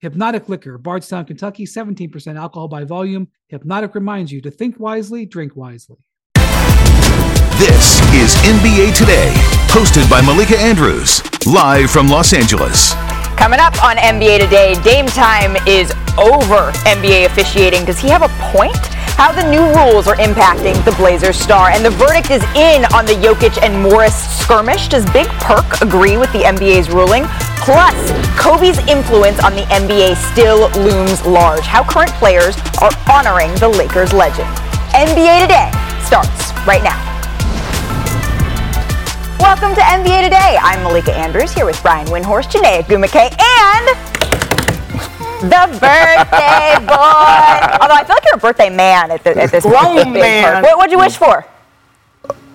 Hypnotic Liquor, Bardstown, Kentucky, 17% alcohol by volume. Hypnotic reminds you to think wisely, drink wisely. This is NBA Today, hosted by Malika Andrews, live from Los Angeles. Coming up on NBA Today, Dame time is over NBA officiating. Does he have a point? How the new rules are impacting the Blazers star. And the verdict is in on the Jokic and Morris skirmish. Does Big Perk agree with the NBA's ruling? Plus, Kobe's influence on the NBA still looms large. How current players are honoring the Lakers legend. NBA Today starts right now. Welcome to NBA Today. I'm Malika Andrews here with Brian Windhorst, Chiney Ogwumike, and the birthday boy. Although I feel like you're a birthday man at, the, at this Grown man. What, what'd you wish for?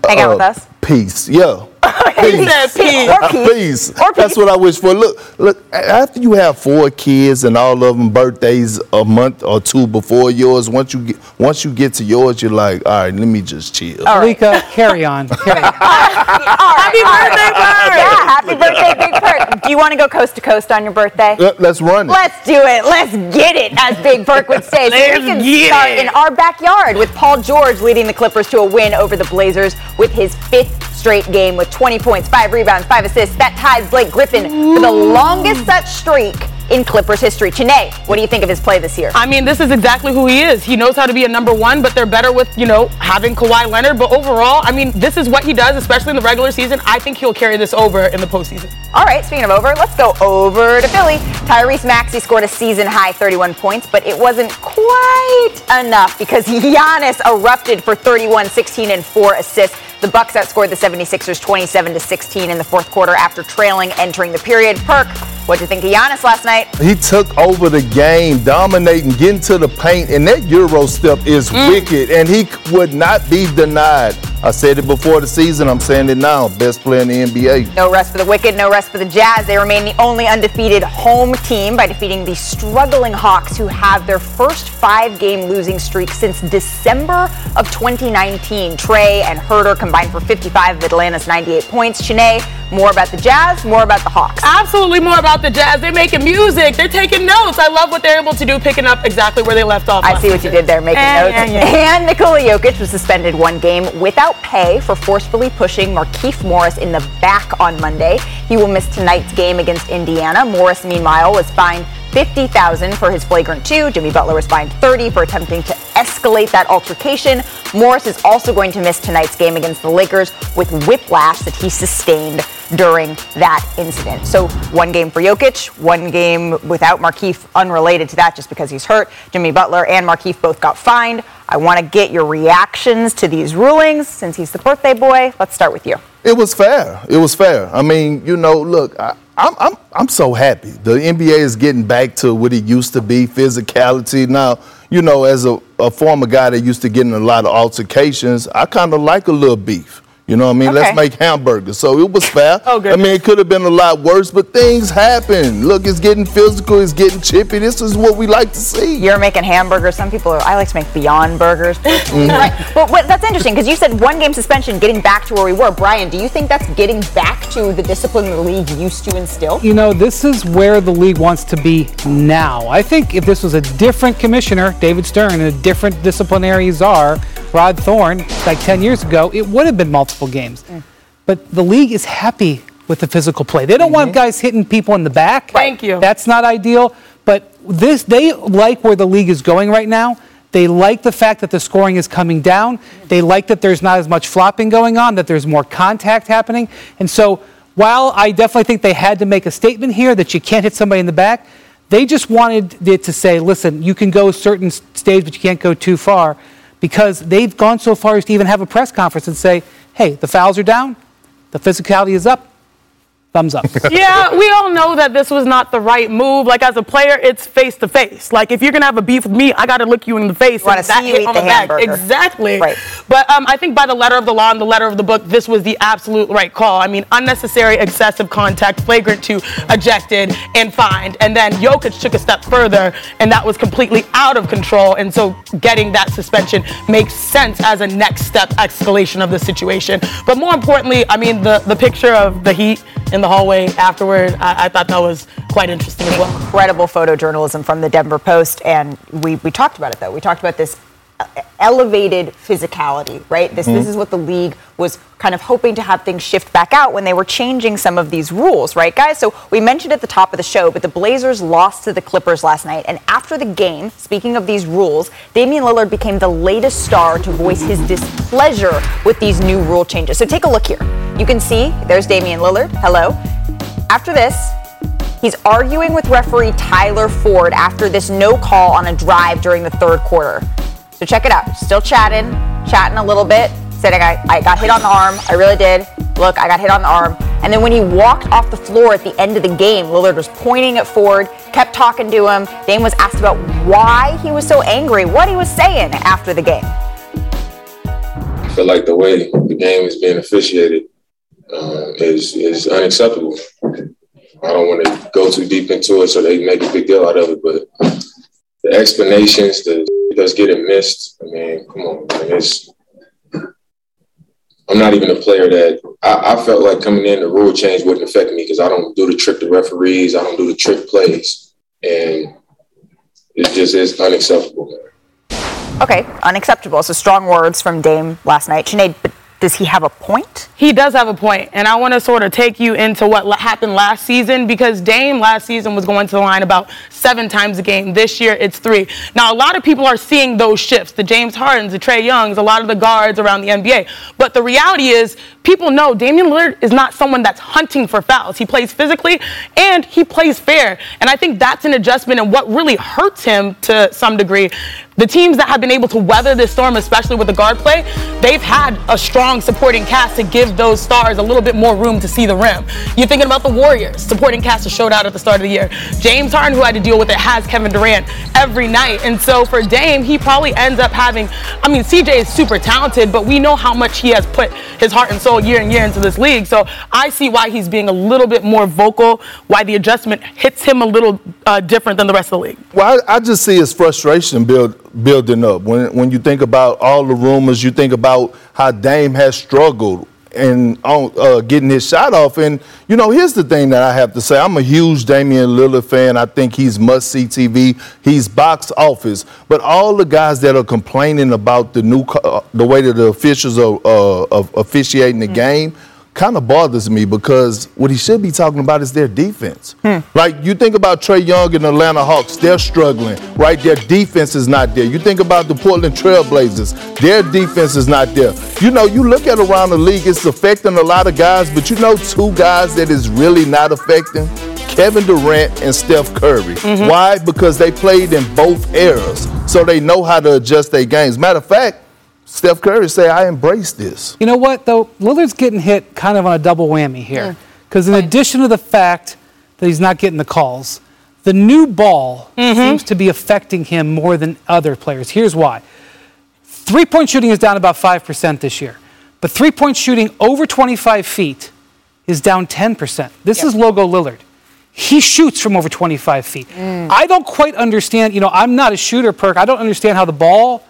Hang out with Uh, us. Peace, yeah. He said peace. Or peace. Peace. Or That's what I wish for. Look, look. After you have four kids and all of them birthdays a month or two before yours, once you get once you get to yours, you're like, all right, let me just chill. All right. Malika, carry on. Carry on. Happy birthday, Bird! Yeah, happy birthday, Big Perk. Do you want to go coast to coast on your birthday? Let- Let's run it. Let's do it. Let's get it, as Big Perk would say. So Let's we can get start it. in our backyard with Paul George leading the Clippers to a win over the Blazers with his fifth straight game with 20 points, five rebounds, five assists. That ties Blake Griffin for the longest such streak in Clippers history. Chiney, what do you think of his play this year? I mean, this is exactly who he is. He knows how to be a number one, but they're better with, you know, having Kawhi Leonard. But overall, I mean, this is what he does, especially in the regular season. I think he'll carry this over in the postseason. All right, speaking of over, let's go over to Philly. Tyrese Maxey scored a season high 31 points, but it wasn't quite enough because Giannis erupted for 31, 16, and 4 assists. The Bucks outscored the 76ers 27 to 16 in the fourth quarter after trailing entering the period. Perk, what'd you think of Giannis last night? He took over the game, dominating, getting to the paint, and that Euro step is Mm. wicked, and he would not be denied. I said it before the season, I'm saying it now. Best player in the NBA. No rest for the Wicked, no rest for the Jazz. They remain the only undefeated home team by defeating the struggling Hawks, who have their first five game losing streak since December of 2019. Trae and Huerter combined for 55 of Atlanta's 98 points. Chiney, more about the Jazz, more about the Hawks. Absolutely more about the Jazz. They're making music. They're taking notes. I love what they're able to do, picking up exactly where they left off. I see what you did there, making Eh, notes. yeah, yeah. And Nikola Jokic was suspended one game without pay for forcefully pushing Markieff Morris in the back on Monday. He will miss tonight's game against Indiana. Morris, meanwhile, was fined 50,000 for his flagrant two. Jimmy Butler was fined 30 for attempting to escalate that altercation. Morris is also going to miss tonight's game against the Lakers with whiplash that he sustained during that incident. So one game for Jokic, one game without Markieff, unrelated to that, just because he's hurt. Jimmy Butler and Markieff both got fined. I want to get your reactions to these rulings since he's the birthday boy. Let's start with you. It was fair. It was fair. I mean, you know, look, I, I'm, I'm, I'm so happy. The NBA is getting back to what it used to be, physicality. Now, you know, as a, a former guy that used to get in a lot of altercations, I kind of like a little beef. You know what I mean? Okay. Let's make hamburgers. So it was fair. Oh, I mean, it could have been a lot worse, but things happen. Look, it's getting physical, it's getting chippy. This is what we like to see. You're making hamburgers. Some people are, I like to make Beyond Burgers. Mm-hmm. Right. But what, that's interesting because you said one game suspension, getting back to where we were. Brian, do you think that's getting back to the discipline the league used to instill? You know, this is where the league wants to be now. I think if this was a different commissioner, David Stern, and a different disciplinary czar, Rod Thorn, like 10 years ago, it would have been multiple games. Mm. But the league is happy with the physical play. They don't want mm-hmm. guys hitting people in the back. Thank you. That's not ideal. But this, they like where the league is going right now. They like the fact that the scoring is coming down. Mm. They like that there's not as much flopping going on, that there's more contact happening. And so, while I definitely think they had to make a statement here that you can't hit somebody in the back, they just wanted it to say, listen, you can go certain s- stage, but you can't go too far, because they've gone so far as to even have a press conference and say, hey, the fouls are down, the physicality is up, Thumbs up. yeah, we all know that this was not the right move. Like as a player, it's face to face. Like if you're gonna have a beef with me, I gotta look you in the face. You and that see you eat the hamburger. Exactly. Right. But um, I think by the letter of the law and the letter of the book, this was the absolute right call. I mean, unnecessary excessive contact, flagrant two, ejected and fined. And then Jokic took a step further, and that was completely out of control. And so getting that suspension makes sense as a next step escalation of the situation. But more importantly, I mean, the the picture of the Heat in the hallway afterward. I, I, thought that was quite interesting as well. Incredible photojournalism from the Denver Post, and we, we talked about it though. We talked about this elevated physicality, right? This mm-hmm. this is what the league was kind of hoping to have things shift back out when they were changing some of these rules, right, guys? So we mentioned at the top of the show, but the Blazers lost to the Clippers last night, and after the game, speaking of these rules, Damian Lillard became the latest star to voice his displeasure with these new rule changes. So take a look here. You can see there's Damian Lillard. Hello. After this, He's arguing with referee Tyler Ford after this no call on a drive during the third quarter. So check it out. Still chatting, chatting a little bit. Said I got, I got hit on the arm. I really did. Look, I got hit on the arm. And then when he walked off the floor at the end of the game, Lillard was pointing at Ford, kept talking to him. Dame was asked about why he was so angry, what he was saying after the game. I feel like the way the game is being officiated uh, is is unacceptable. I don't want to go too deep into it so they make a big deal out of it, but the explanations, the that's getting missed. I mean, come on, man. It's I'm not even a player that I, I felt like coming in the rule change wouldn't affect me because I don't do the trick to referees, I don't do the trick plays, and it just is unacceptable. Okay, unacceptable. So strong words from Dame last night. Sinead, but does he have a point? He does have a point, and I want to sort of take you into what happened last season because Dame last season was going to the line about seven times a game. This year, it's three. Now, a lot of people are seeing those shifts the James Hardens, the Trae Youngs, a lot of the guards around the NBA. But the reality is, people know Damian Lillard is not someone that's hunting for fouls. He plays physically and he plays fair. And I think that's an adjustment and what really hurts him to some degree. The teams that have been able to weather this storm, especially with the guard play, they've had a strong supporting cast to give those stars a little bit more room to see the rim. You're thinking about the Warriors, supporting cast that showed out at the start of the year. James Harden, who had to deal with it, has Kevin Durant every night. And so for Dame, he probably ends up having, I mean, CJ is super talented, but we know how much he has put his heart and soul year and year into this league. So I see why he's being a little bit more vocal, why the adjustment hits him a little uh, different than the rest of the league. Well, I, I just see his frustration build building up. When when you think about all the rumors, you think about how Dame has struggled and on uh, getting his shot off. And you know, here's the thing that I have to say: I'm a huge Damian Lillard fan. I think he's must see TV. He's box office. But all the guys that are complaining about the new, uh, the way that the officials are, uh, officiating the mm-hmm. game kind of bothers me because what he should be talking about is their defense. Hmm. Like you think about Trae Young and the Atlanta Hawks, they're struggling, right? Their defense is not there. You think about the Portland Trailblazers, their defense is not there. You know, you look at around the league, it's affecting a lot of guys, but you know two guys that is really not affecting? Kevin Durant and Steph Curry. Mm-hmm. Why? Because they played in both eras, so they know how to adjust their games. Matter of fact, Steph Curry say, I embrace this. You know what, though? Lillard's getting hit kind of on a double whammy here. Because in addition to the fact that he's not getting the calls, the new ball mm-hmm. seems to be affecting him more than other players. Here's why. Three point shooting is down about 5% this year, but three point shooting over 25 feet is down 10%. This yep. is Logo Lillard. He shoots from over 25 feet. Mm. I don't quite understand, you know, I'm not a shooter, Perk. I don't understand how the ball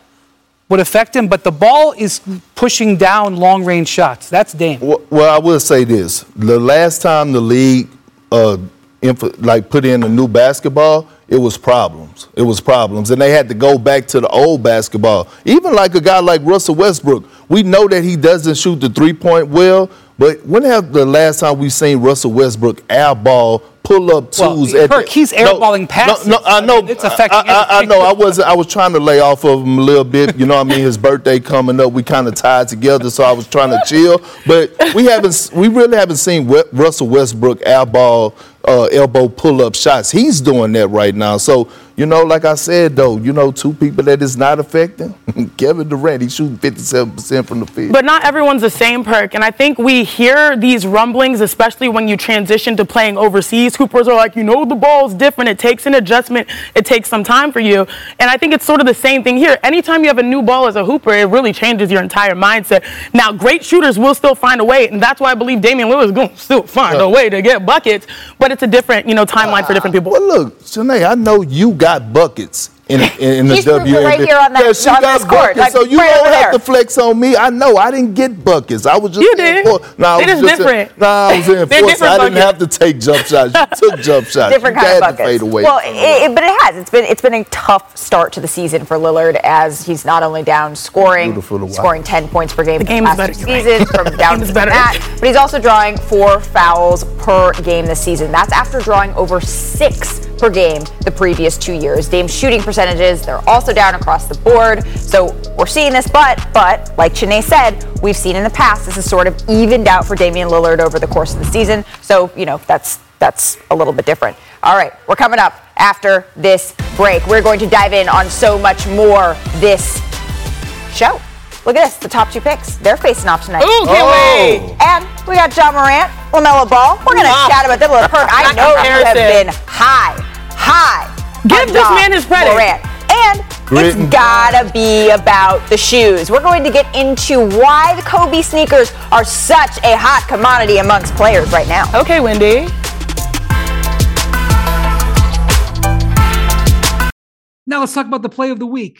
would affect him, but the ball is pushing down long range shots. That's Dame. Well, well, I will say this: the last time the league, uh, inf- like put in a new basketball, it was problems. It was problems, and they had to go back to the old basketball. Even like a guy like Russell Westbrook, we know that he doesn't shoot the three point well, but when have the last time we seen Russell Westbrook airball pull up twos well, at Kirk, the, he's airballing no, passes. No, no, I know. I mean, it's affecting. I, I, I, know. I was I was trying to lay off of him a little bit. You know, what I mean, his birthday coming up, we kind of tied together, so I was trying to chill. But we haven't, we really haven't seen Russell Westbrook airball, uh, elbow pull up shots. He's doing that right now. So you know, like I said though, you know, two people that is not affecting. Kevin Durant, he's shooting 57% from the field. But not everyone's the same perk. And I think we hear these rumblings, especially when you transition to playing overseas. Hoopers are like, you know, the ball's different. It takes an adjustment. It takes some time for you. And I think it's sort of the same thing here. Anytime you have a new ball as a hooper, it really changes your entire mindset. Now, great shooters will still find a way. And that's why I believe Damian Lillard is going to still find a way to get buckets. But it's a different, you know, timeline for different ah, people. Well, look, Shanae, I know you got buckets in, in, in the He's WNBA. right here on that- yeah, she on got this court, buckets, like so you right don't have there. to flex on me. I know I didn't get buckets. I was just You in did. for- Nah, I was is just in- different. nah, I was in force. different I didn't have to take jump shots. You took jump shots. different you kind of had to buckets. fade away. Well, it, it- but it has. It's been it's been a tough start to the season for Lillard as he's not only down scoring, Beautiful to watch. scoring 10 points per game the game is past two better, you're seasons from down game is to better. that, but he's also drawing four fouls per game this season. That's after drawing over six per game the previous two years. Dame's shooting percentages they're also down across the board. So we're seeing this, but but like Chiney said, we've seen in the past this is sort of evened out for Damian Lillard over the course of the season. So you know that's that's a little bit different. All right, we're coming up after this break. We're going to dive in on so much more this show. Look at this, the top two picks. They're facing off tonight. Ooh, can't oh. wait. And we got Ja Morant, LaMelo Ball. We're going to Wow. chat about them a little perk. I Not know you have been high, high. Give this Ja man his credit. Morant. And Grit it's and- gotta be about the shoes. We're going to get into why the Kobe sneakers are such a hot commodity amongst players right now. Okay, Wendy. Now let's talk about the play of the week.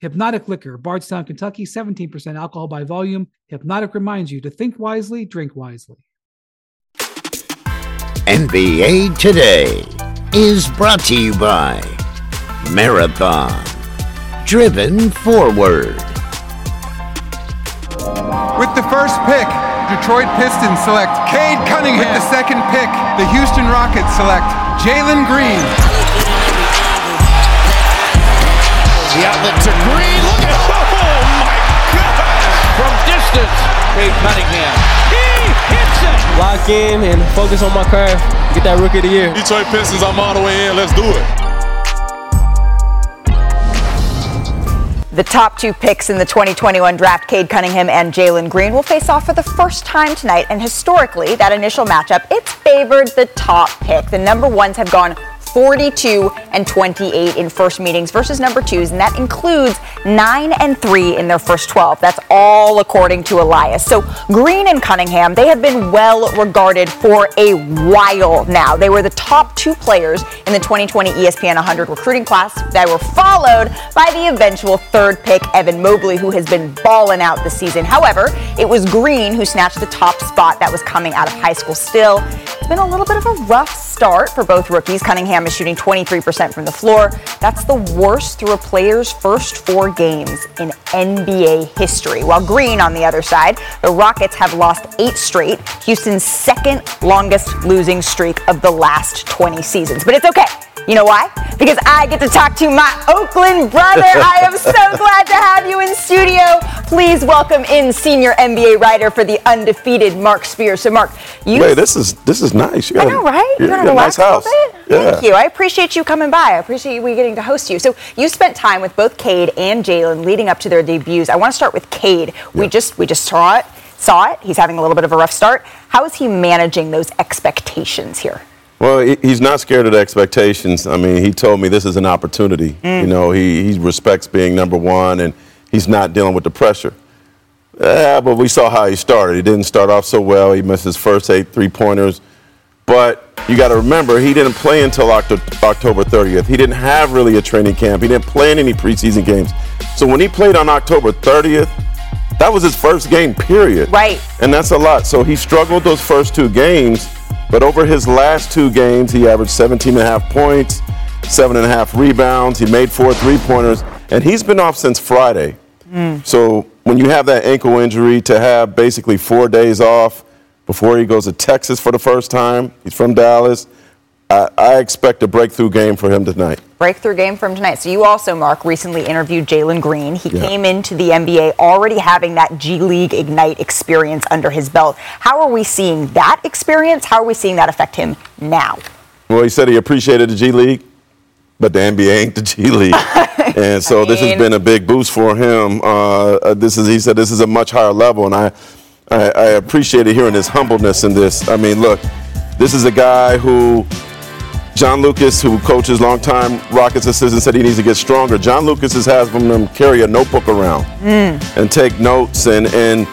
Hypnotic Liquor, Bardstown, Kentucky, 17% alcohol by volume. Hypnotic reminds you to think wisely, drink wisely. NBA Today is brought to you by Marathon, driven forward. With the first pick, Detroit Pistons select Cade Cunningham. With the second pick, the Houston Rockets select Jalen Green. The outlet to Green. Look at oh my God! From distance, Cade Cunningham. He hits it. lock in and focus on my craft. Get that rookie of the year. Detroit Pistons, I'm all the way in. Let's do it. The top two picks in the 2021 draft, Cade Cunningham and Jalen Green, will face off for the first time tonight. And historically, that initial matchup, it's favored the top pick. The number ones have gone 42 and 28 in first meetings versus number twos, and that includes 9 and 3 in their first 12. That's all according to Elias. So Green and Cunningham, they have been well regarded for a while now. They were the top two players in the 2020 ESPN 100 recruiting class that were followed by the eventual third pick, Evan Mobley, who has been balling out this season. However, it was Green who snatched the top spot that was coming out of high school. Still, it's been a little bit of a rough start for both rookies. Cunningham is shooting 23% from the floor. That's the worst through a player's first four games in NBA history. While Green, on the other side, the Rockets have lost eight straight, Houston's second longest losing streak of the last 20 seasons. But it's okay. You know why? Because I get to talk to my Oakland brother. I am so glad to have you in studio. Please welcome in senior NBA writer for the undefeated Mark Spears. So, Mark, you. Hey, this is this is nice. You I got a- know, right? You You're got gonna a nice house. Yeah. Thank you. I appreciate you coming by. I appreciate we getting to host you. So you spent time with both Cade and Jalen leading up to their debuts. I want to start with Cade. We just we just saw it. Saw it. He's having a little bit of a rough start. How is he managing those expectations here? Well, he's not scared of the expectations. I mean, he told me this is an opportunity. Mm. You know, he, he respects being number one, and he's not dealing with the pressure. Yeah, but we saw how he started. He didn't start off so well. He missed his first eight three pointers. But you got to remember, he didn't play until Octo- October 30th. He didn't have really a training camp. He didn't play in any preseason games. So when he played on October 30th, that was his first game, period. Right. And that's a lot. So he struggled those first two games, but over his last two games, he averaged 17 and a half points, seven and a half rebounds. He made four three pointers, and he's been off since Friday. Hmm. So when you have that ankle injury, to have basically four days off before he goes to Texas for the first time, he's from Dallas. I, I expect a breakthrough game for him tonight. breakthrough game from tonight. So you also, Mark, recently interviewed Jalen Green. He Yeah. came into the NBA already having that G League Ignite experience under his belt. How are we seeing that experience? How are we seeing that affect him now? Well, he said he appreciated the G League, but the NBA ain't the G League, and so this has been a big boost for him. Uh, uh, this is, he said, this is a much higher level, and I, I, I appreciated hearing his humbleness in this. I mean, look, this is a guy who. John Lucas, who coaches longtime Rockets assistant, said he needs to get stronger. John Lucas has had him carry a notebook around mm. and take notes. And, and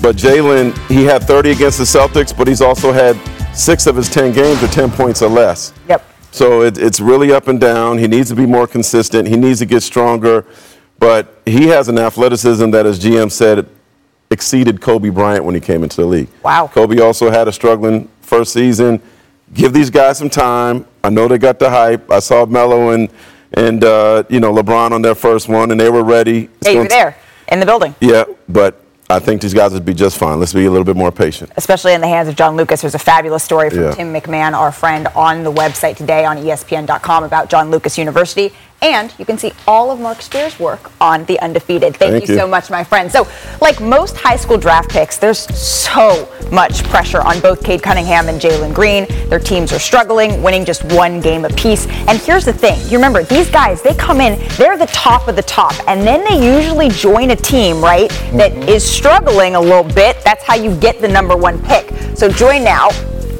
but Jalen, he had 30 against the Celtics, but he's also had six of his 10 games are 10 points or less. Yep. So it, it's really up and down. He needs to be more consistent. He needs to get stronger. But he has an athleticism that, as GM said, exceeded Kobe Bryant when he came into the league. Wow. Kobe also had a struggling first season. Give these guys some time. I know they got the hype. I saw Melo and and uh, you know LeBron on their first one, and they were ready. It's Yeah, you were there in the building. yeah, but I think these guys would be just fine. Let's be a little bit more patient. especially in the hands of John Lucas. There's a fabulous story from Yeah. Tim MacMahon, our friend, on the website today on ESPN.com about John Lucas University. And you can see all of Mark Spears' work on The Undefeated. Thank, Thank you, you. so much, my friend. So, like most high school draft picks, there's so much pressure on both Cade Cunningham and Jalen Green. Their teams are struggling, winning just one game apiece. And here's the thing you remember, these guys, they come in, they're the top of the top, and then they usually join a team, right, that mm-hmm. is struggling a little bit. That's how you get the number one pick. So, join now.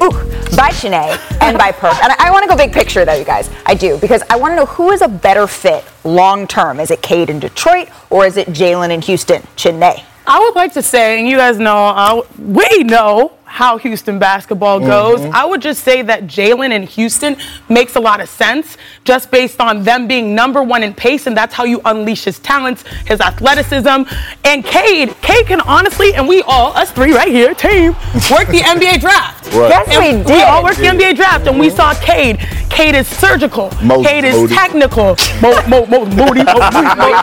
Ooh, by Chiney and by Perk. And I, I want to go big picture though, you guys. I do because I want to know who is a better fit long term. Is it Cade in Detroit or is it Jalen in Houston? Chiney. I would like to say, and you guys know, uh, we know how Houston basketball goes. I would just say that Jalen and Houston makes a lot of sense just based on them being number one in pace, and that's how you unleash his talents, his athleticism. And Cade, Cade can honestly, and we all, us three right here, team, work the NBA draft. Right. Yes, And we did. We all work the NBA draft, and we saw Cade. Cade is surgical. Mo- Cade is Modi. technical. Mo, mo, mo, Modi, mo, Modi, Modi.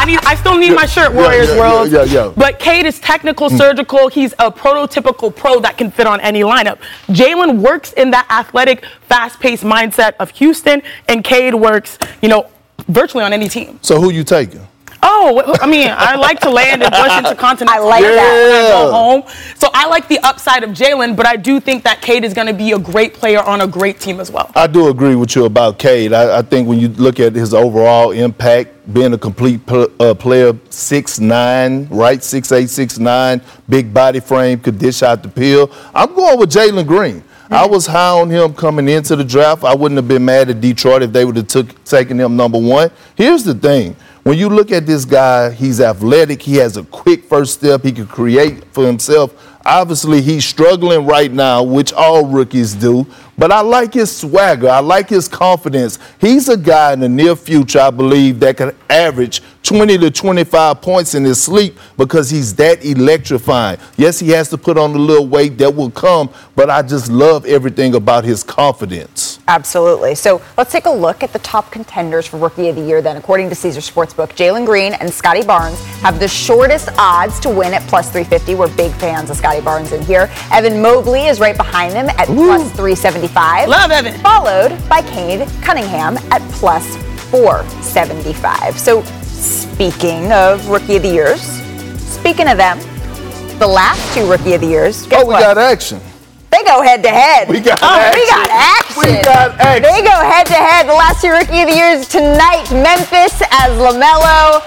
I need. I still need my shirt, Warriors yeah, World. yeah, yeah. But Cade is technical, surgical. He's a prototypical pro that can fit on any lineup. Jalen works in that athletic, fast-paced mindset of Houston, and Cade works, you know, virtually on any team. So who you taking? Oh, I mean, I like to land and push into continental. I like that when I go home. So I like the upside of Jalen, but I do think that Cade is going to be a great player on a great team as well. I do agree with you about Cade. I, I think when you look at his overall impact, being a complete pl- uh, player, six nine, right, six eight, six nine, big body frame, could dish out the peel. I'm going with Jalen Green. I was high on him coming into the draft. I wouldn't have been mad at Detroit if they would have took taken him number one. Here's the thing. When you look at this guy, he's athletic. He has a quick first step. He can create for himself. Obviously, he's struggling right now, which all rookies do. But I like his swagger. I like his confidence. He's a guy in the near future, I believe, that could average 20 to 25 points in his sleep because he's that electrifying. Yes, he has to put on a little weight that will come, but I just love everything about his confidence. Absolutely. So let's take a look at the top contenders for Rookie of the Year then. According to Caesar Sportsbook, Jalen Green and Scottie Barnes have the shortest odds to win at plus 350. We're big fans of Scottie Barnes in here. Evan Mobley is right behind them at plus 375. Love Evan. Followed by Cade Cunningham at plus 475. So speaking of Rookie of the Years, speaking of them, the last two Rookie of the Years, Oh, we what? got action. They go head to head. We got oh, We action. got action. We got action. They go head to head. The last two rookie of the years tonight. Memphis as LaMelo.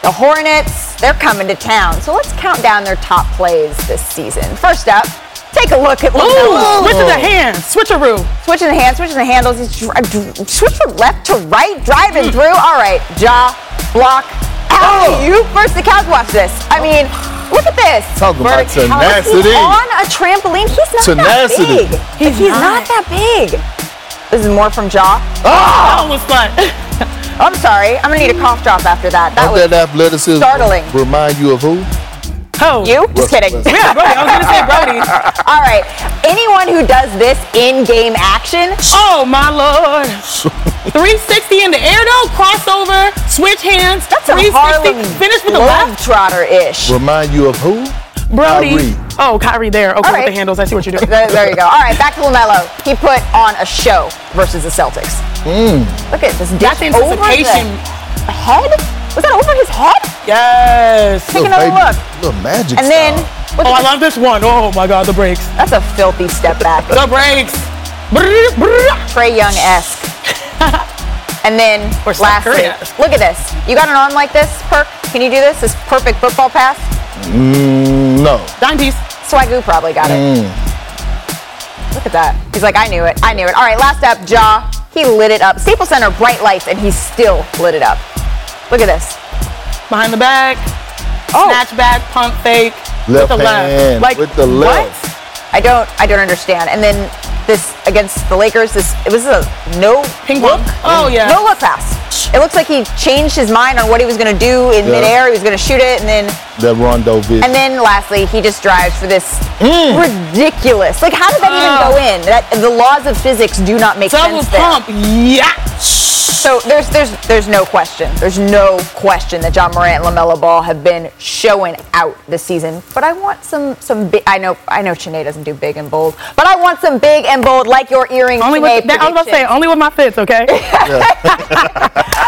The Hornets. They're coming to town. So let's count down their top plays this season. First up, take a look at Ooh, LaMelo. switch of the hands, switcheroo. Switching the hands, switching the handles. He's dri- switch from left to right, driving Hmm. through. All right, Ja, block, alley oh! you First the couch. Watch this. I mean, look at this. Talk about Verticality tenacity. On a trampoline. He's not Tenacity. that big. He's, he's not. that big. This is more from Ja. Oh! Ah! That was fun. I'm sorry. I'm gonna need a cough drop after that. That Don't was that athleticism startling. remind you of who? Oh, you. Just kidding. Yeah, Brodie. I was gonna say Brodie. All right. anyone who does this in game action, Oh my lord. 360 in the air though, crossover, switch hands. that's a 360, Harlem finish with a left. Globetrotter-ish. Remind you of who? Brodie. Kyrie. Oh, Kyrie there. Okay, All with the handles. I see what you're doing. There, there you go. All right, back to LaMelo. He put on a show versus the Celtics. Hmm. Look at this. That's dish over anticipation. the head? Was that over his head? Yes. Take Little another baby- look. Little magic And then, style. look Oh, at I love this one. Oh my god, the breaks. That's a filthy step back. The breaks. Brrr. Trae Young esque. and then, Or lastly, look at this. You got an arm like this, Perk? Can you do this? This perfect football pass? Mm, no. Dime piece. Swagoo probably got it. Mm. Look at that. He's like, I knew it. I knew it. All right, last up, Ja. He lit it up. Staples Center, bright lights, and he still lit it up. Look at this. Behind the back. Oh. Snatch back, pump fake. Left with the hand left. Like with the what? I don't I don't understand. And then this against the Lakers, this it was a no Ping look. Oh yeah. No look pass. It looks like he changed his mind on what he was gonna do in Yeah. midair. He was gonna shoot it and then the Rondo vision. and then lastly he just drives for this Mm. ridiculous. Like how did that Oh. even go in? That the laws of physics do not make Double sense there. pump. Yeah. So there's there's there's no question. There's no question that Ja Morant and LaMelo Ball have been showing out this season. But I want some some big. I know I know Chiney doesn't do big and bold, but I want some big and bold like your earrings Only Chiney with that, I was about to say only with my fits, okay?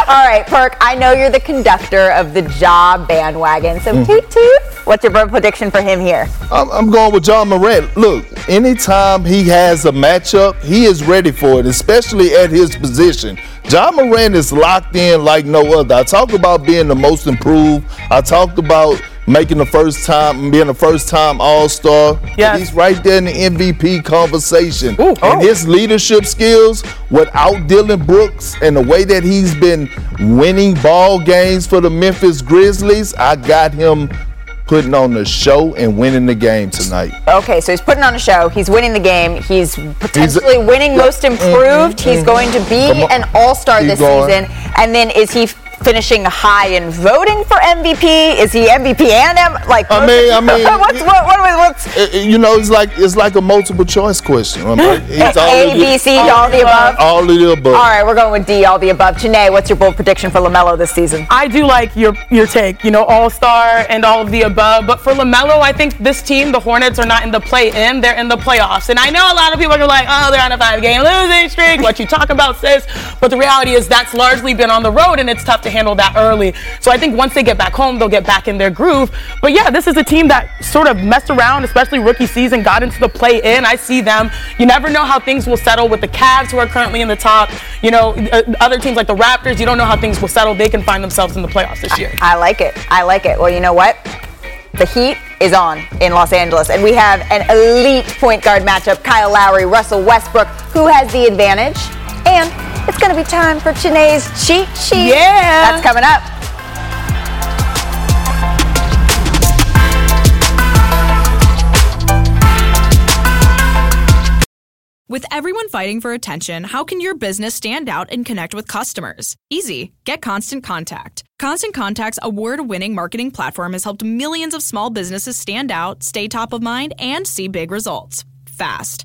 All right, Perk. I know you're the conductor of the job bandwagon. So Mm. toot toot. What's your prediction for him here? I'm, I'm going with Ja Morant. Look, anytime he has a matchup, he is ready for it, especially at his position. Ja Morant is locked in like no other. I talked about being the most improved. I talked about making the first time, being the first time All Star. Yes. He's right there in the MVP conversation. Ooh, and oh. his leadership skills without Dillon Brooks and the way that he's been winning ball games for the Memphis Grizzlies, I got him putting on the show and winning the game tonight. Okay, so he's putting on a show. He's winning the game. He's potentially winning yeah. most improved. He's mm-hmm. going to be on. an all-star this going. season. And then is he finishing high in voting for MVP? Is he MVP and M? Like I mean, I mean, what's what, what, what's You know, it's like it's like a multiple choice question. I mean, it's all A, of B, the- C, all the above? All of the above. All right, we're going with D, all the above. Janae, what's your bold prediction for LaMelo this season? I do like your your take, you know, all star and all of the above. But for LaMelo, I think this team, the Hornets, are not in the play-in; they're in the playoffs. And I know a lot of people are like, "Oh, they're on a five-game losing streak." What you talk about, sis? But the reality is that's largely been on the road, and it's tough to handle that early. So I think once they get back home, they'll get back in their groove. But yeah, this is a team that sort of messed around, especially rookie season, got into the play-in. I see them. You never know how things will settle with the Cavs, who are currently in the top. You know, uh, other teams like the Raptors, you don't know how things will settle. They can find themselves in the playoffs this year. I like it. I like it. Well, you know what? The heat is on in Los Angeles, and we have an elite point guard matchup Kyle Lowry, Russell Westbrook. Who has the advantage? And it's going to be time for Janae's cheat sheet. Yeah. That's coming up. With everyone fighting for attention, how can your business stand out and connect with customers? Easy. Get Constant Contact. Constant Contact's award winning marketing platform has helped millions of small businesses stand out, stay top of mind, and see big results fast.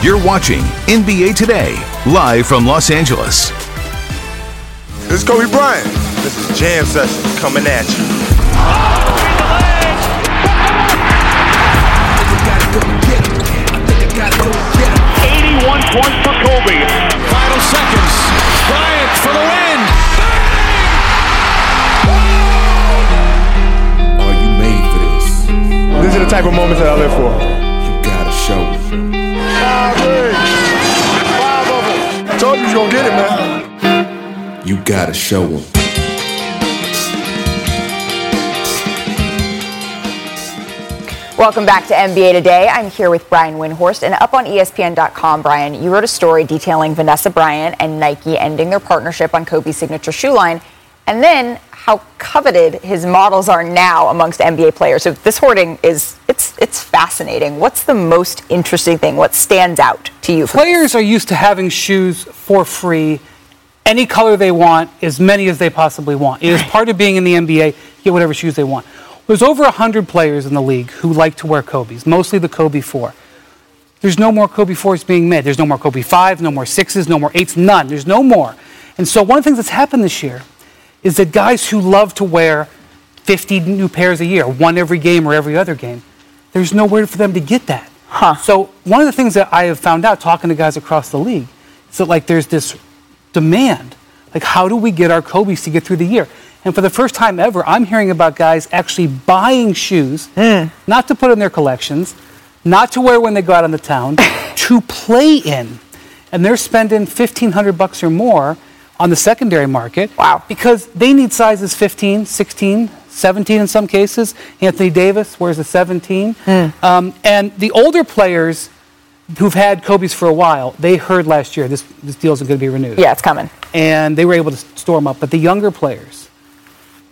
You're watching NBA Today, live from Los Angeles. This is Kobe Bryant. This is Jam Session coming at you. Eighty-one points for Kobe. Final seconds. Bryant for the win. Bang! Are you made for this? These are the type of moments that I live for. Five of them. I told you you gonna get it, man. You gotta show them. Welcome back to NBA Today. I'm here with Brian Windhorst. And up on ESPN.com, Brian, you wrote a story detailing Vanessa Bryant and Nike ending their partnership on Kobe's signature shoe line, and then how coveted his models are now amongst NBA players. So this hoarding is it's it's fascinating. What's the most interesting thing? What stands out to you? Players are used to having shoes for free, any color they want, as many as they possibly want. It is part of being in the NBA. Get whatever shoes they want. There's over 100 players in the league who like to wear Kobe's, mostly the Kobe 4. There's no more Kobe 4s being made. There's no more Kobe 5s, no more 6s, no more 8s, none. There's no more. And so one of the things that's happened this year is that guys who love to wear 50 new pairs a year, one every game or every other game, there's nowhere for them to get that. Huh. So one of the things that I have found out talking to guys across the league is that like there's this demand. Like how do we get our Kobe's to get through the year? And for the first time ever, I'm hearing about guys actually buying shoes, hmm. not to put in their collections, not to wear when they go out on the town, to play in. And they're spending 1500 bucks or more on the secondary market. Wow. Because they need sizes 15, 16, 17 in some cases. Anthony Davis wears a 17. Um, and the older players who've had Kobe's for a while, they heard last year this, this deal isn't going to be renewed. Yeah, it's coming. And they were able to store them up. But the younger players,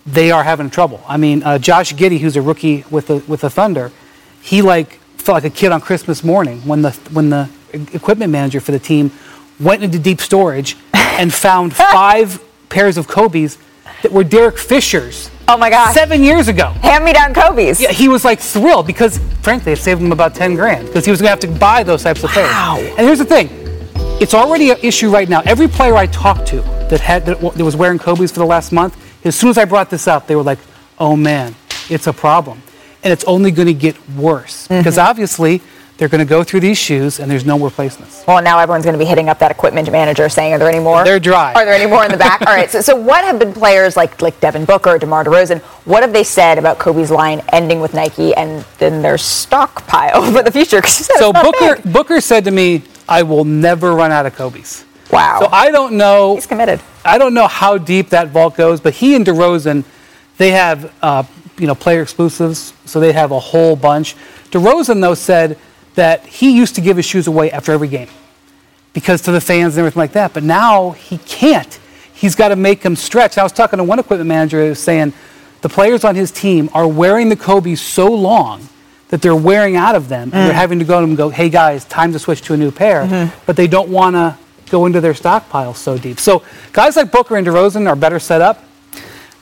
they are having trouble. I mean, uh, Josh Giddey, who's a rookie with the with the Thunder, he like felt like a kid on Christmas morning when the when the equipment manager for the team went into deep storage and found five pairs of Kobe's that were Derek Fisher's. Oh my gosh. Seven years ago. Hand me down Kobe's. Yeah, he was like thrilled because frankly it saved him about 10 grand because he was going to have to buy those types of pairs. Wow. And here's the thing it's already an issue right now. Every player I talked to that had that, was wearing Kobe's for the last month, as soon as I brought this up, they were like, "Oh man, it's a problem," and it's only going to get worse mm-hmm. because obviously they're going to go through these shoes and there's no replacements. Well, now everyone's going to be hitting up that equipment manager saying, "Are there any more?" They're dry. Are there any more in the back? All right. So, so what have been players like like Devin Booker, DeMar DeRozan? What have they said about Kobe's line ending with Nike and then their stockpile for the future? So Booker big. Booker said to me, "I will never run out of Kobe's." Wow. So I don't know. He's committed. I don't know how deep that vault goes, but he and DeRozan, they have uh, you know player exclusives, so they have a whole bunch. DeRozan though said that he used to give his shoes away after every game because to the fans and everything like that, but now he can't. He's got to make them stretch. I was talking to one equipment manager who was saying the players on his team are wearing the Kobe so long that they're wearing out of them and they're having to go to them and go, hey guys, time to switch to a new pair. But they don't want to go into their stockpile so deep. So guys like Booker and DeRozan are better set up,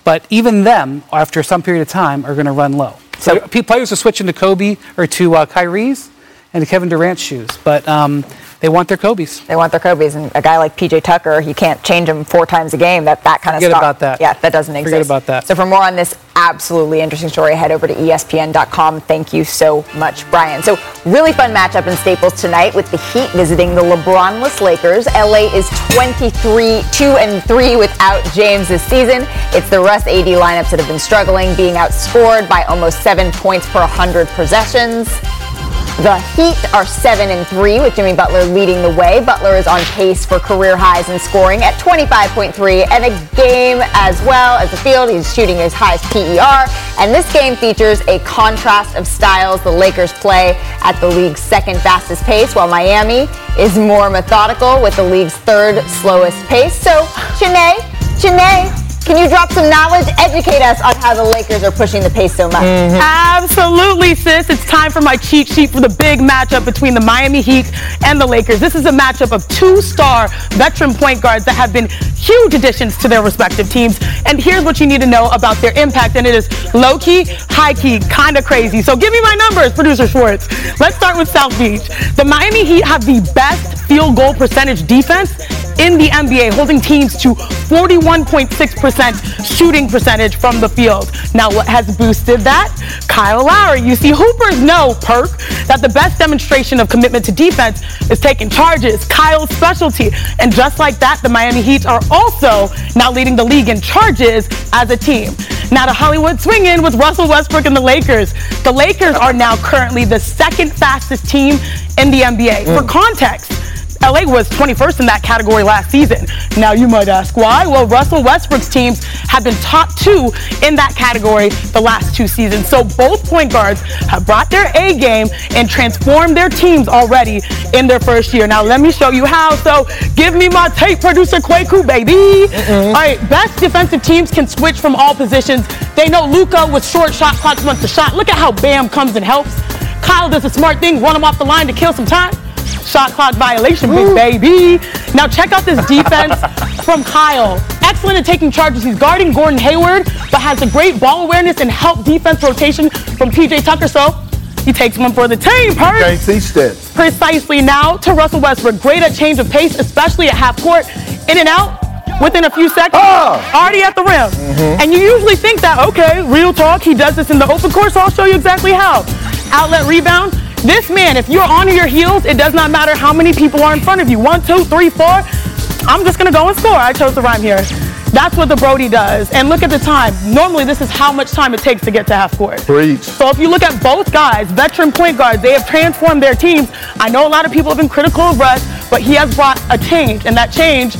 but even them, after some period of time, are going to run low. So pe- players are switching to Kobe or to uh, Kyrie's and Kevin Durant's shoes, but um, they want their Kobe's. They want their Kobe's, and a guy like PJ Tucker, you can't change him four times a game. That that kind Forget of stuff. about that. Yeah, that doesn't exist. Forget about that. So for more on this absolutely interesting story, head over to ESPN.com. Thank you so much, Brian. So really fun matchup in Staples tonight with the Heat visiting the LeBronless Lakers. LA is 23, 2 and 3 without James this season. It's the Russ AD lineups that have been struggling, being outscored by almost seven points per 100 possessions. The Heat are 7 and 3 with Jimmy Butler leading the way. Butler is on pace for career highs in scoring at 25.3 and a game as well as the field. He's shooting his highest PER. And this game features a contrast of styles. The Lakers play at the league's second fastest pace, while Miami is more methodical with the league's third slowest pace. So, Janae, Janae, can you drop some knowledge? Educate us on how the Lakers are pushing the pace so much. Mm-hmm. Absolutely, sis. It's time for my cheat sheet for the big matchup between the Miami Heat and the Lakers. This is a matchup of two star veteran point guards that have been huge additions to their respective teams. And here's what you need to know about their impact. And it is low key, high key, kind of crazy. So give me my numbers, producer Schwartz. Let's start with South Beach. The Miami Heat have the best field goal percentage defense in the NBA, holding teams to 41.6% shooting percentage from the field. Now, what has boosted that? Kyle Lowry. You see, Hoopers know, Perk, that the best demonstration of commitment to defense is taking charges, Kyle's specialty. And just like that, the Miami Heat are also now leading the league in charges as a team. Now to Hollywood swinging with Russell Westbrook and the Lakers. The Lakers are now currently the second fastest team in the NBA. For mm. context, LA was 21st in that category last season. Now you might ask why? Well, Russell Westbrook's teams have been top two in that category the last two seasons. So both point guards have brought their A game and transformed their teams already in their first year. Now let me show you how. So give me my tape producer Kwaku, baby. All right, best defensive teams can switch from all positions. They know Luka with short shot clocks wants the shot. Look at how Bam comes and helps. Kyle does a smart thing, run him off the line to kill some time. Shot clock violation, big baby. Now check out this defense from Kyle. Excellent at taking charges. He's guarding Gordon Hayward, but has a great ball awareness and help defense rotation from PJ Tucker. So he takes one for the team. Perk. Can't teach that. Precisely now to Russell Westbrook. Great at change of pace, especially at half court. In and out within a few seconds. Ah! Already at the rim. Mm-hmm. And you usually think that, okay, real talk, he does this in the open court, So I'll show you exactly how. Outlet rebound. This man, if you're on your heels, it does not matter how many people are in front of you. One, two, three, four. I'm just gonna go and score. I chose the rhyme here. That's what the Brodie does. And look at the time. Normally, this is how much time it takes to get to half court. Preach. So if you look at both guys, veteran point guards, they have transformed their teams. I know a lot of people have been critical of Russ, but he has brought a change, and that change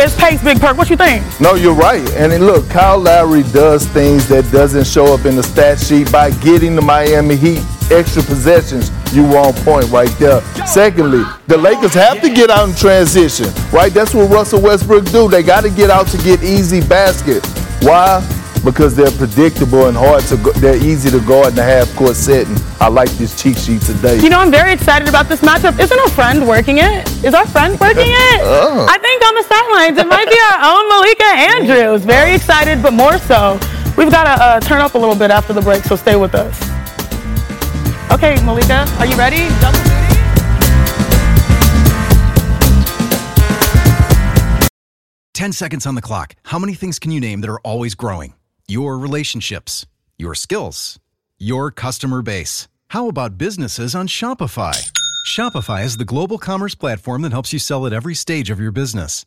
is pace. Big Perk, what you think? No, you're right. And look, Kyle Lowry does things that doesn't show up in the stat sheet by getting the Miami Heat extra possessions. You were on point right there. Secondly, the Lakers have to get out in transition, right? That's what Russell Westbrook do. They got to get out to get easy basket. Why? Because they're predictable and hard to. Go, they're easy to guard in the half court setting. I like this cheat sheet today. You know, I'm very excited about this matchup. Isn't our friend working it? Is our friend working it? Oh. I think on the sidelines, it might be our own Malika Andrews. Very excited, but more so, we've got to uh, turn up a little bit after the break, so stay with us. Okay, Malika, are you ready? Double duty? 10 seconds on the clock. How many things can you name that are always growing? Your relationships, your skills, your customer base. How about businesses on Shopify? Shopify is the global commerce platform that helps you sell at every stage of your business.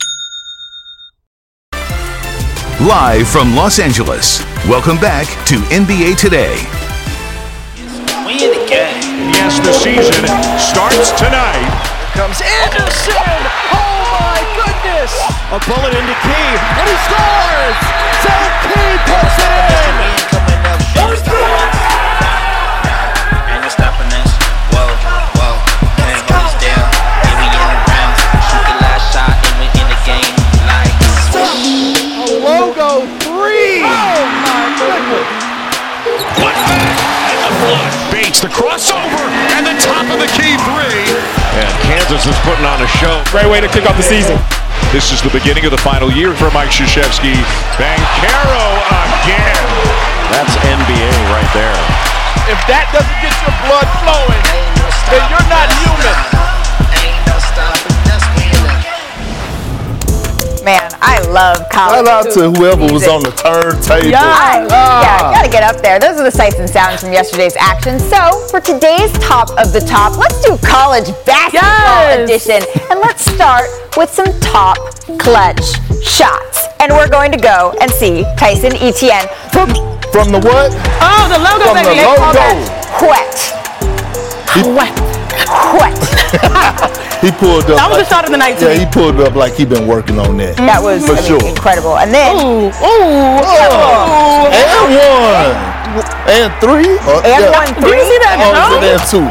Live from Los Angeles, welcome back to NBA Today. We in the game. Yes, the season starts tonight. Here comes Anderson. Oh my goodness! A bullet into Key, and he scores. Zach Key puts it in. Flush. Bates the crossover and the top of the key three. And Kansas is putting on a show. Great way to kick off the season. This is the beginning of the final year for Mike Krzyzewski. Banchero again. That's NBA right there. If that doesn't get your blood flowing, then you're not human. I love college. Shout out to whoever was on the turntable. Yeah, Ah. yeah, gotta get up there. Those are the sights and sounds from yesterday's action. So, for today's top of the top, let's do college basketball Yes. edition. And let's start with some top clutch shots. And we're going to go and see Tyson Etienne. From, From the what? Oh, the logo, From baby. the They call logo. that He, Wet. Wet. he pulled up. That was like- a shot of the night to Yeah, he pulled up like he been working on that. That was for I mean, sure. incredible. And then, Ooh, ooh, Oh, ooh. and one, and three, Oh, and yeah. one three. Did you see that Oh, jump? and two.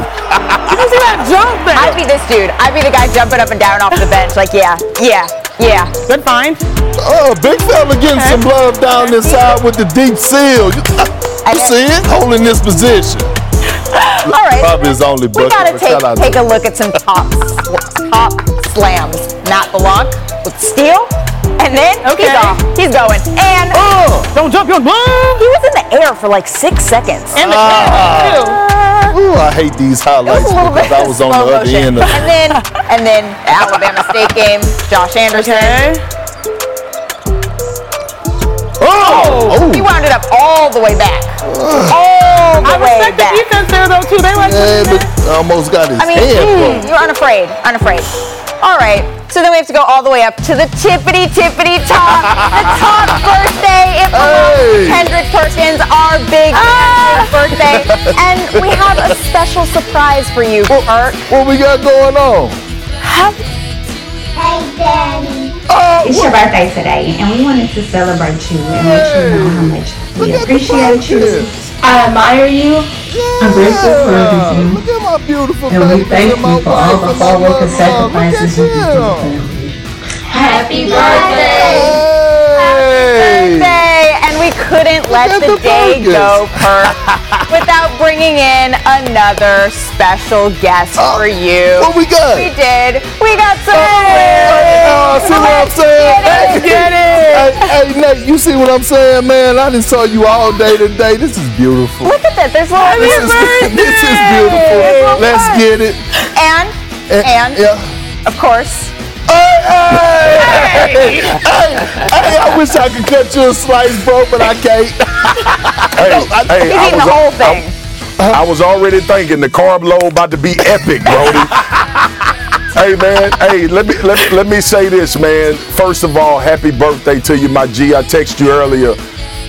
Did you see that jump there? I'd be this dude. I'd be the guy jumping up and down off the bench. Like, yeah, yeah, yeah. Good find. Oh, big fella getting some love down this side with the deep seal. You, you see it? Holding this position. All right. Probably his only We gotta take take a look at some top top slams. Matt Blanc with steal, and then Okay. he's off. He's going, and Oh, Don't jump your he was in the air for like six seconds. And the camera. Ah. Ooh, I hate these highlights because I was on the other motion. end of And then, and then Alabama State game, Josh Anderson. Oh! He wound it up all the way back. all the I way respect the defense there though too. They like Yeah, but almost got his I mean, head mm, you're unafraid, unafraid. All right. So then we have to go all the way up to the tippity tippity top, the top birthday. It belongs Hey. Kendrick Perkins, our big birthday, and we have a special surprise for you, Kurt. What we got going on? Hey, Daddy. Oh, it's your birthday today, and we wanted to celebrate you and let you know how much we appreciate you. I admire you. I'm grateful for everything. Look at my beautiful And we baby. thank my you for all the hard work and my love. sacrifices you Look do for the family. Happy birthday! Hey! birthday, and we couldn't let the, the day Perkins. go, Kurt, without bringing in another special guest oh, for you. What we got? We did. We got some. Oh, hey, you see what I'm saying, man? I didn't saw you all day today. This is beautiful. Look at that. There's little. This is, this is beautiful. Let's get it. And Eh, and Yeah. of course. Hey, hey, hey, hey, I wish I could cut you a slice, bro, but I can't. Hey, I- hey, I was, the whole I'm- thing. I was already thinking the carb load about to be epic, Brodie. Hey man, hey, let me let me let me say this, man. First of all, happy birthday to you, my G. I texted you earlier.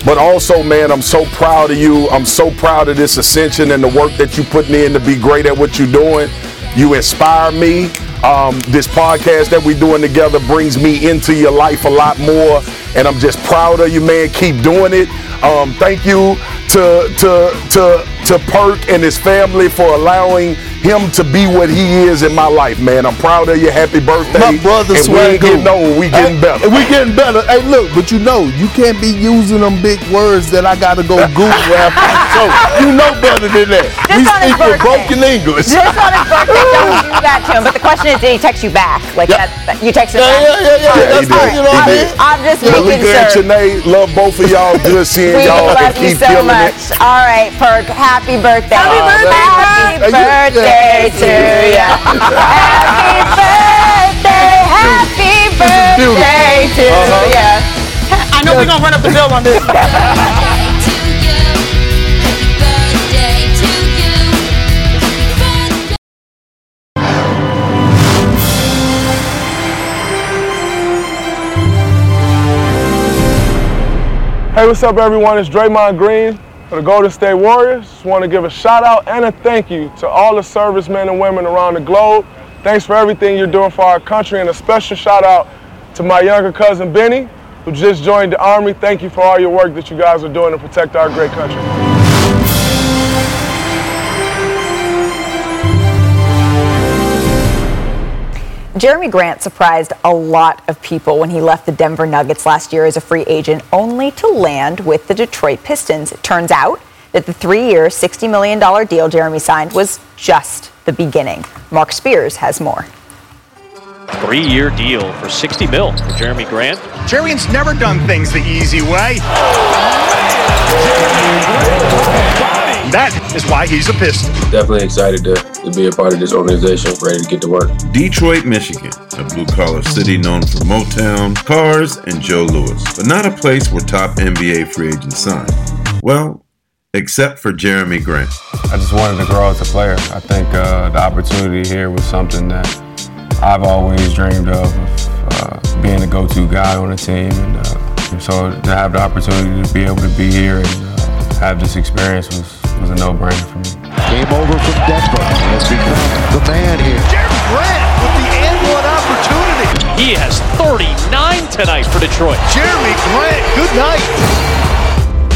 But also, man, I'm so proud of you. I'm so proud of this ascension and the work that you're putting in to be great at what you're doing. You inspire me. Um, this podcast that we're doing together brings me into your life a lot more, and I'm just proud of you, man. Keep doing it. Um, thank you to to to to Perk and his family for allowing him to be what he is in my life, man. I'm proud of you. Happy birthday. My brother and we ain't Swagoo. getting old. We getting Hey, better. We getting better. Hey, look, but you know, you can't be using them big words that I gotta go Google after the show. You know better than that. Just we speak with broken English. Just on his birthday, don't do that to him. But the question is, did he text you back? Like Yeah. that, that- you texted Yeah, back? yeah, yeah, yeah. Yeah, That's he did. you know what I mean? I'm just making Malika and sure. Chiney, love both of y'all. Good seeing We y'all and love you keep so much. it. All right, Perk. Happy birthday. Happy birthday, Happy Perk. Birthday to you. Happy birthday. Happy birthday to Uh-huh. you. I know we're gonna run up the bill on this. Hey, what's up, everyone? It's Draymond Green for the Golden State Warriors. Just want to give a shout out and a thank you to all the servicemen and women around the globe. Thanks for everything you're doing for our country, and a special shout out to my younger cousin Benny, who just joined the Army. Thank you for all your work that you guys are doing to protect our great country. Jerami Grant surprised a lot of people when he left the Denver Nuggets last year as a free agent, only to land with the Detroit Pistons. It turns out that the three year, $60 million deal Jerami signed was just the beginning. Mark Spears has more. Three-year deal for 60 mil for Jerami Grant. Jerami's never done things the easy way. Oh, That is why he's a Piston. Definitely excited to, to be a part of this organization, ready to get to work. Detroit, Michigan, a blue collar city known for Motown, cars, and Joe Louis, but not a place where top NBA free agents sign. Well, except for Jerami Grant. I just wanted to grow as a player. I think uh, the opportunity here was something that I've always dreamed of, uh, being the go-to guy on the team, and uh, so to have the opportunity to be able to be here and uh, have this experience was, was a no-brainer for me. Came over from Denver. Has become the man here. Jerami Grant with the and one opportunity. He has 39 tonight for Detroit. Jerami Grant, good night.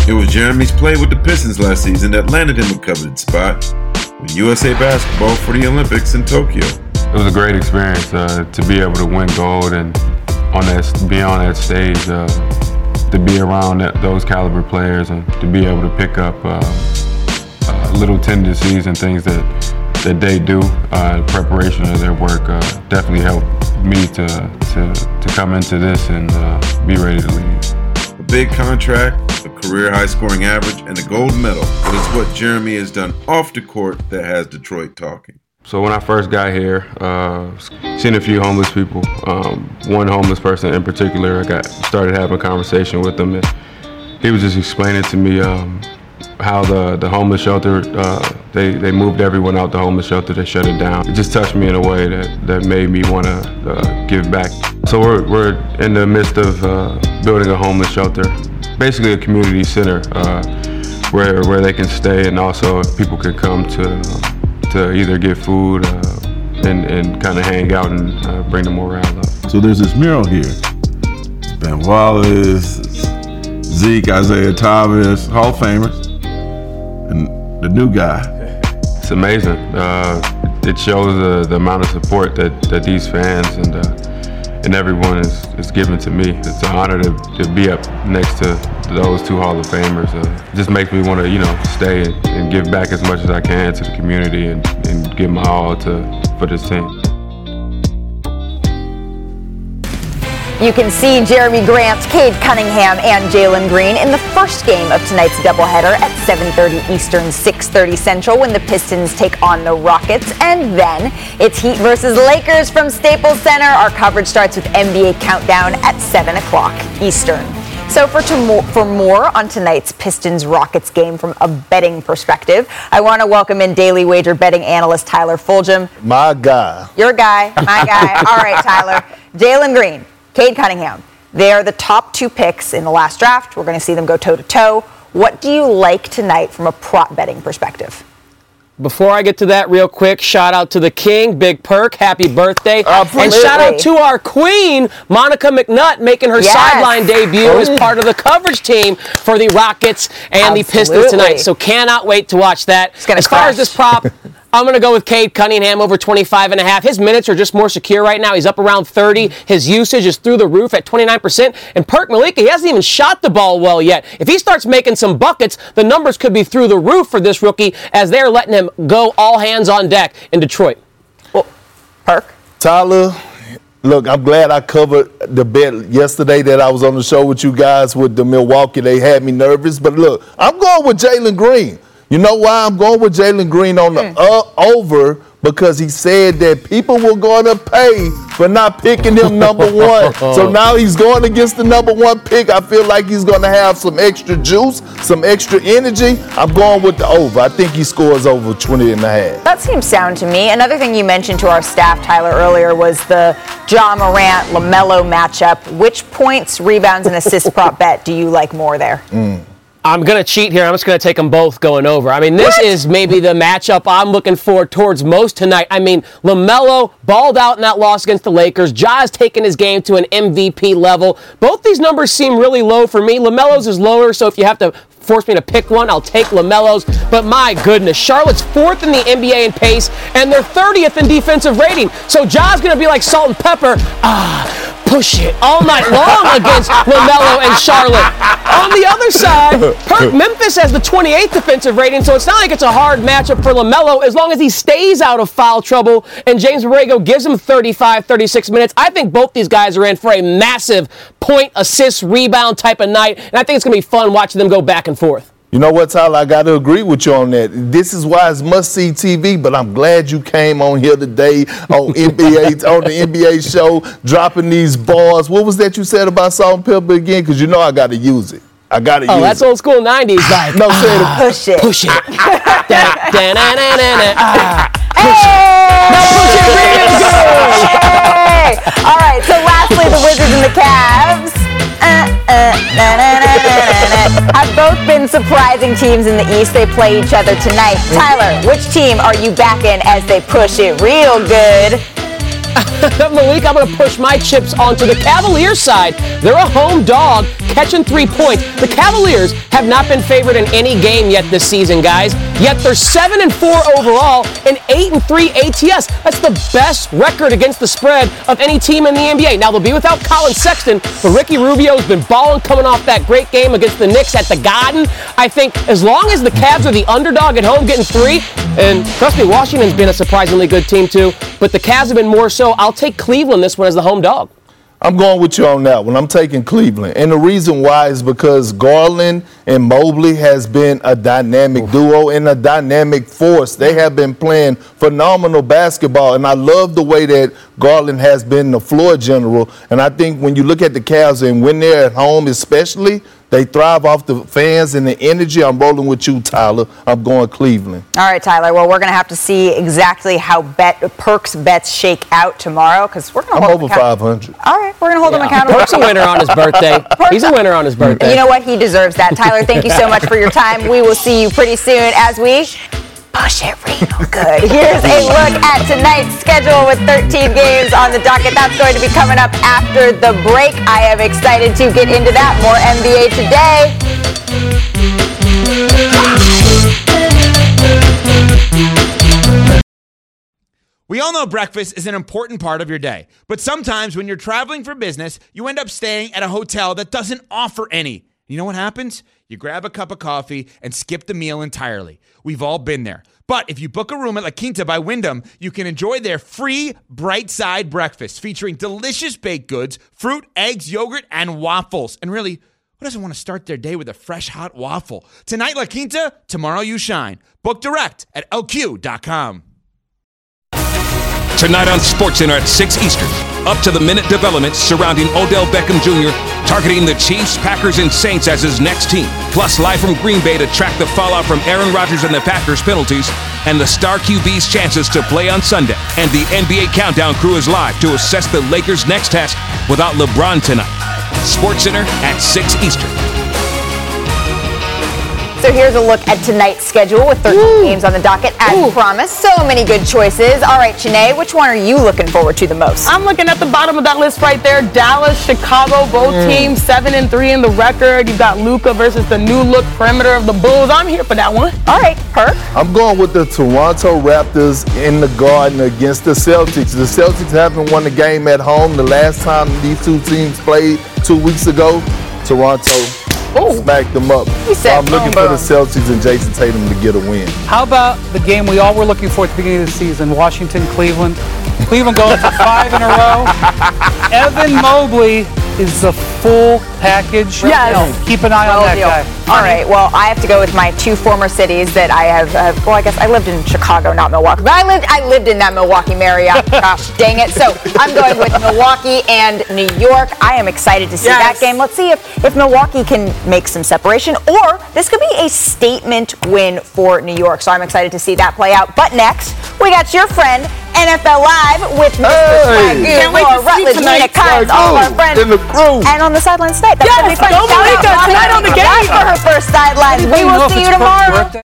It was Jerami's play with the Pistons last season that landed him a coveted spot with USA Basketball for the Olympics in Tokyo. It was a great experience uh, to be able to win gold and on that be on that stage, uh, to be around that, those caliber players and to be able to pick up uh, little tendencies and things that that they do, uh, preparation of their work, uh, definitely helped me to to to come into this and uh, be ready to lead. A big contract, a career high scoring average, and a gold medal, but it's what Jerami has done off the court that has Detroit talking. So when I first got here, uh, seen a few homeless people. Um, one homeless person in particular, I got started having a conversation with him, and he was just explaining to me um, how the the homeless shelter uh, they they moved everyone out the homeless shelter. They shut it down. It just touched me in a way that that made me want to uh, give back. So we're we're in the midst of uh, building a homeless shelter, basically a community center uh, where where they can stay and also people can come to to either get food uh, and and kind of hang out and uh, bring the morale up. So there's this mural here. Ben Wallace, Zeke, Isiah Thomas, Hall of Famers, the new guy. It's amazing. Uh, it shows the, the amount of support that, that these fans and uh, and everyone is, is giving to me. It's an honor to, to be up next to those two Hall of Famers. Uh, it just makes me want to, you know, stay and, and give back as much as I can to the community and, and give my all to for this team. You can see Jerami Grant, Cade Cunningham, and Jalen Green in the first game of tonight's doubleheader at 7:30 Eastern, 6:30 Central, when the Pistons take on the Rockets, and then it's Heat versus Lakers from Staples Center. Our coverage starts with NBA Countdown at 7 o'clock Eastern. So for, to for more on tonight's Pistons Rockets game from a betting perspective, I want to welcome in Daily Wager betting analyst Tyler Fulghum. My guy. Your guy, my guy. All right, Tyler. Jalen Green, Cade Cunningham. They are the top two picks in the last draft. We're going to see them go toe to toe. What do you like tonight from a prop betting perspective? Before I get to that, real quick, shout out to the king, Big Perk, happy birthday. Absolutely. And shout out to our queen, Monica McNutt, making her Yes. sideline debut as Oh. part of the coverage team for the Rockets and the Pistons Absolutely. tonight. So cannot wait to watch that. As far crush. as this prop, I'm going to go with Cade Cunningham over 25 and a half. His minutes are just more secure right now. He's up around 30. His usage is through the roof at 29%. And Perk Malika, he hasn't even shot the ball well yet. If he starts making some buckets, the numbers could be through the roof for this rookie as they're letting him go all hands on deck in Detroit. Well, Perk? Tyler, look, I'm glad I covered the bet yesterday that I was on the show with you guys with the Milwaukee. They had me nervous, but look, I'm going with Jalen Green. You know why I'm going with Jalen Green on the uh, over? Because he said that people were going to pay for not picking him number one. so now he's going against the number one pick. I feel like he's going to have some extra juice, some extra energy. I'm going with the over. I think he scores over 20 and a half. That seems sound to me. Another thing you mentioned to our staff, Tyler, earlier was the Ja Morant LaMelo matchup. Which points, rebounds, and assist prop bet do you like more there? I'm going to cheat here. I'm just going to take them both going over. I mean, this is maybe the matchup I'm looking for towards most tonight. I mean, LaMelo balled out in that loss against the Lakers. Ja's taking his game to an MVP level. Both these numbers seem really low for me. LaMelo's is lower, so if you have to force me to pick one, I'll take LaMelo's. But my goodness, Charlotte's fourth in the NBA in pace, and they're 30th in defensive rating. So Ja's going to be like salt and pepper. Ah, push it all night long against LaMelo and Charlotte. On the other side, Perk Memphis has the 28th defensive rating, so it's not like it's a hard matchup for LaMelo as long as he stays out of foul trouble and James Borrego gives him 35, 36 minutes. I think both these guys are in for a massive point, assist, rebound type of night, and I think it's going to be fun watching them go back and forth. You know what, Tyler? I got to agree with you on that. This is why it's must see TV. But I'm glad you came on here today on NBA on the NBA show, dropping these bars. What was that you said about salt and pepper again? Because you know I got to use it. I got to Oh, use it. Oh, that's it. old school 90s. Like, No, say it. Push it. push it. Da- da- na- na- na- na. Ah. Hey! All right, so lastly, the Wizards and the Cavs. Have both been surprising teams in the East. They play each other tonight. Mm. Tyler, which team are you backing as they push it real good? Malik, I'm going to push my chips onto the Cavaliers side. They're a home dog, catching three points. The Cavaliers have not been favored in any game yet this season, guys. Yet they're seven and four overall and eight and three ATS. That's the best record against the spread of any team in the NBA. Now they'll be without Collin Sexton, but Ricky Rubio's been balling coming off that great game against the Knicks at the Garden. I think as long as the Cavs are the underdog at home, getting three, and trust me, Washington's been a surprisingly good team too. But the Cavs have been more so. I'll take Cleveland this one as the home dog. I'm going with you on that one. I'm taking Cleveland. And the reason why is because Garland and Mobley has been a dynamic duo and a dynamic force. They have been playing phenomenal basketball. And I love the way that Garland has been the floor general. And I think when you look at the Cavs and when they're at home, especially, they thrive off the fans and the energy. I'm rolling with you, Tyler. I'm going Cleveland. All right, Tyler. Well, we're going to have to see exactly how bet Perks bets shake out tomorrow because we're going to I'm hold over him account- 500. All right, we're going to hold him accountable. Perk's a winner on his birthday. He's a winner on his birthday. You know what? He deserves that. Tyler, thank you so much for your time. We will see you pretty soon as we push it real good. Here's a look at tonight's schedule with 13 games on the docket. That's going to be coming up after the break. I am excited to get into that. More NBA today. We all know breakfast is an important part of your day, but sometimes when you're traveling for business, you end up staying at a hotel that doesn't offer any. You know what happens? You grab a cup of coffee and skip the meal entirely. We've all been there. But if you book a room at La Quinta by Wyndham, you can enjoy their free bright side breakfast featuring delicious baked goods, fruit, eggs, yogurt, and waffles. And really, who doesn't want to start their day with a fresh hot waffle? Tonight, La Quinta, tomorrow, you shine. Book direct at lq.com. Tonight on SportsCenter at 6 Eastern, up to the minute developments surrounding Odell Beckham Jr., targeting the Chiefs, Packers, and Saints as his next team. Plus, live from Green Bay to track the fallout from Aaron Rodgers and the Packers penalties, and the star QB's chances to play on Sunday. And the NBA Countdown crew is live to assess the Lakers' next test without LeBron tonight. SportsCenter at 6 Eastern. So here's a look at tonight's schedule with 13 games on the docket as promised. So many good choices. All right, Chiney, which one are you looking forward to the most? I'm looking at the bottom of that list right there. Dallas, Chicago, both Mm. teams seven and three in the record. You've got Luka versus the new look perimeter of the Bulls. I'm here for that one. All right, Perk. I'm going with the Toronto Raptors in the Garden against the Celtics. The Celtics haven't won a game at home. The last time these two teams played two weeks ago, Toronto smacked them up. So I'm looking for the Celtics and Jason Tatum to get a win. How about the game we all were looking for at the beginning of the season, Washington, Cleveland? Cleveland going for five in a row. Evan Mobley is the full package. Yes. Keep an eye on that deal. guy. All right. Well, I have to go with my two former cities that I have. Uh, well, I guess I lived in Chicago, not Milwaukee, but I lived. I lived in that Milwaukee Marriott. Gosh, dang it! So I'm going with Milwaukee and New York. I am excited to see that game. Let's see if if Milwaukee can make some separation, or this could be a statement win for New York. So I'm excited to see that play out. But next, we got your friend NFL Live with Mr. Swagoo, Can't wait to Laura see Rutledge, tonight. Mina Kimes, all of our friends, in the crew. and on the sidelines tonight. That's Yes, gonna be fun. go Shout out Malika, tonight on the back game. for her first sideline. We will see you tomorrow.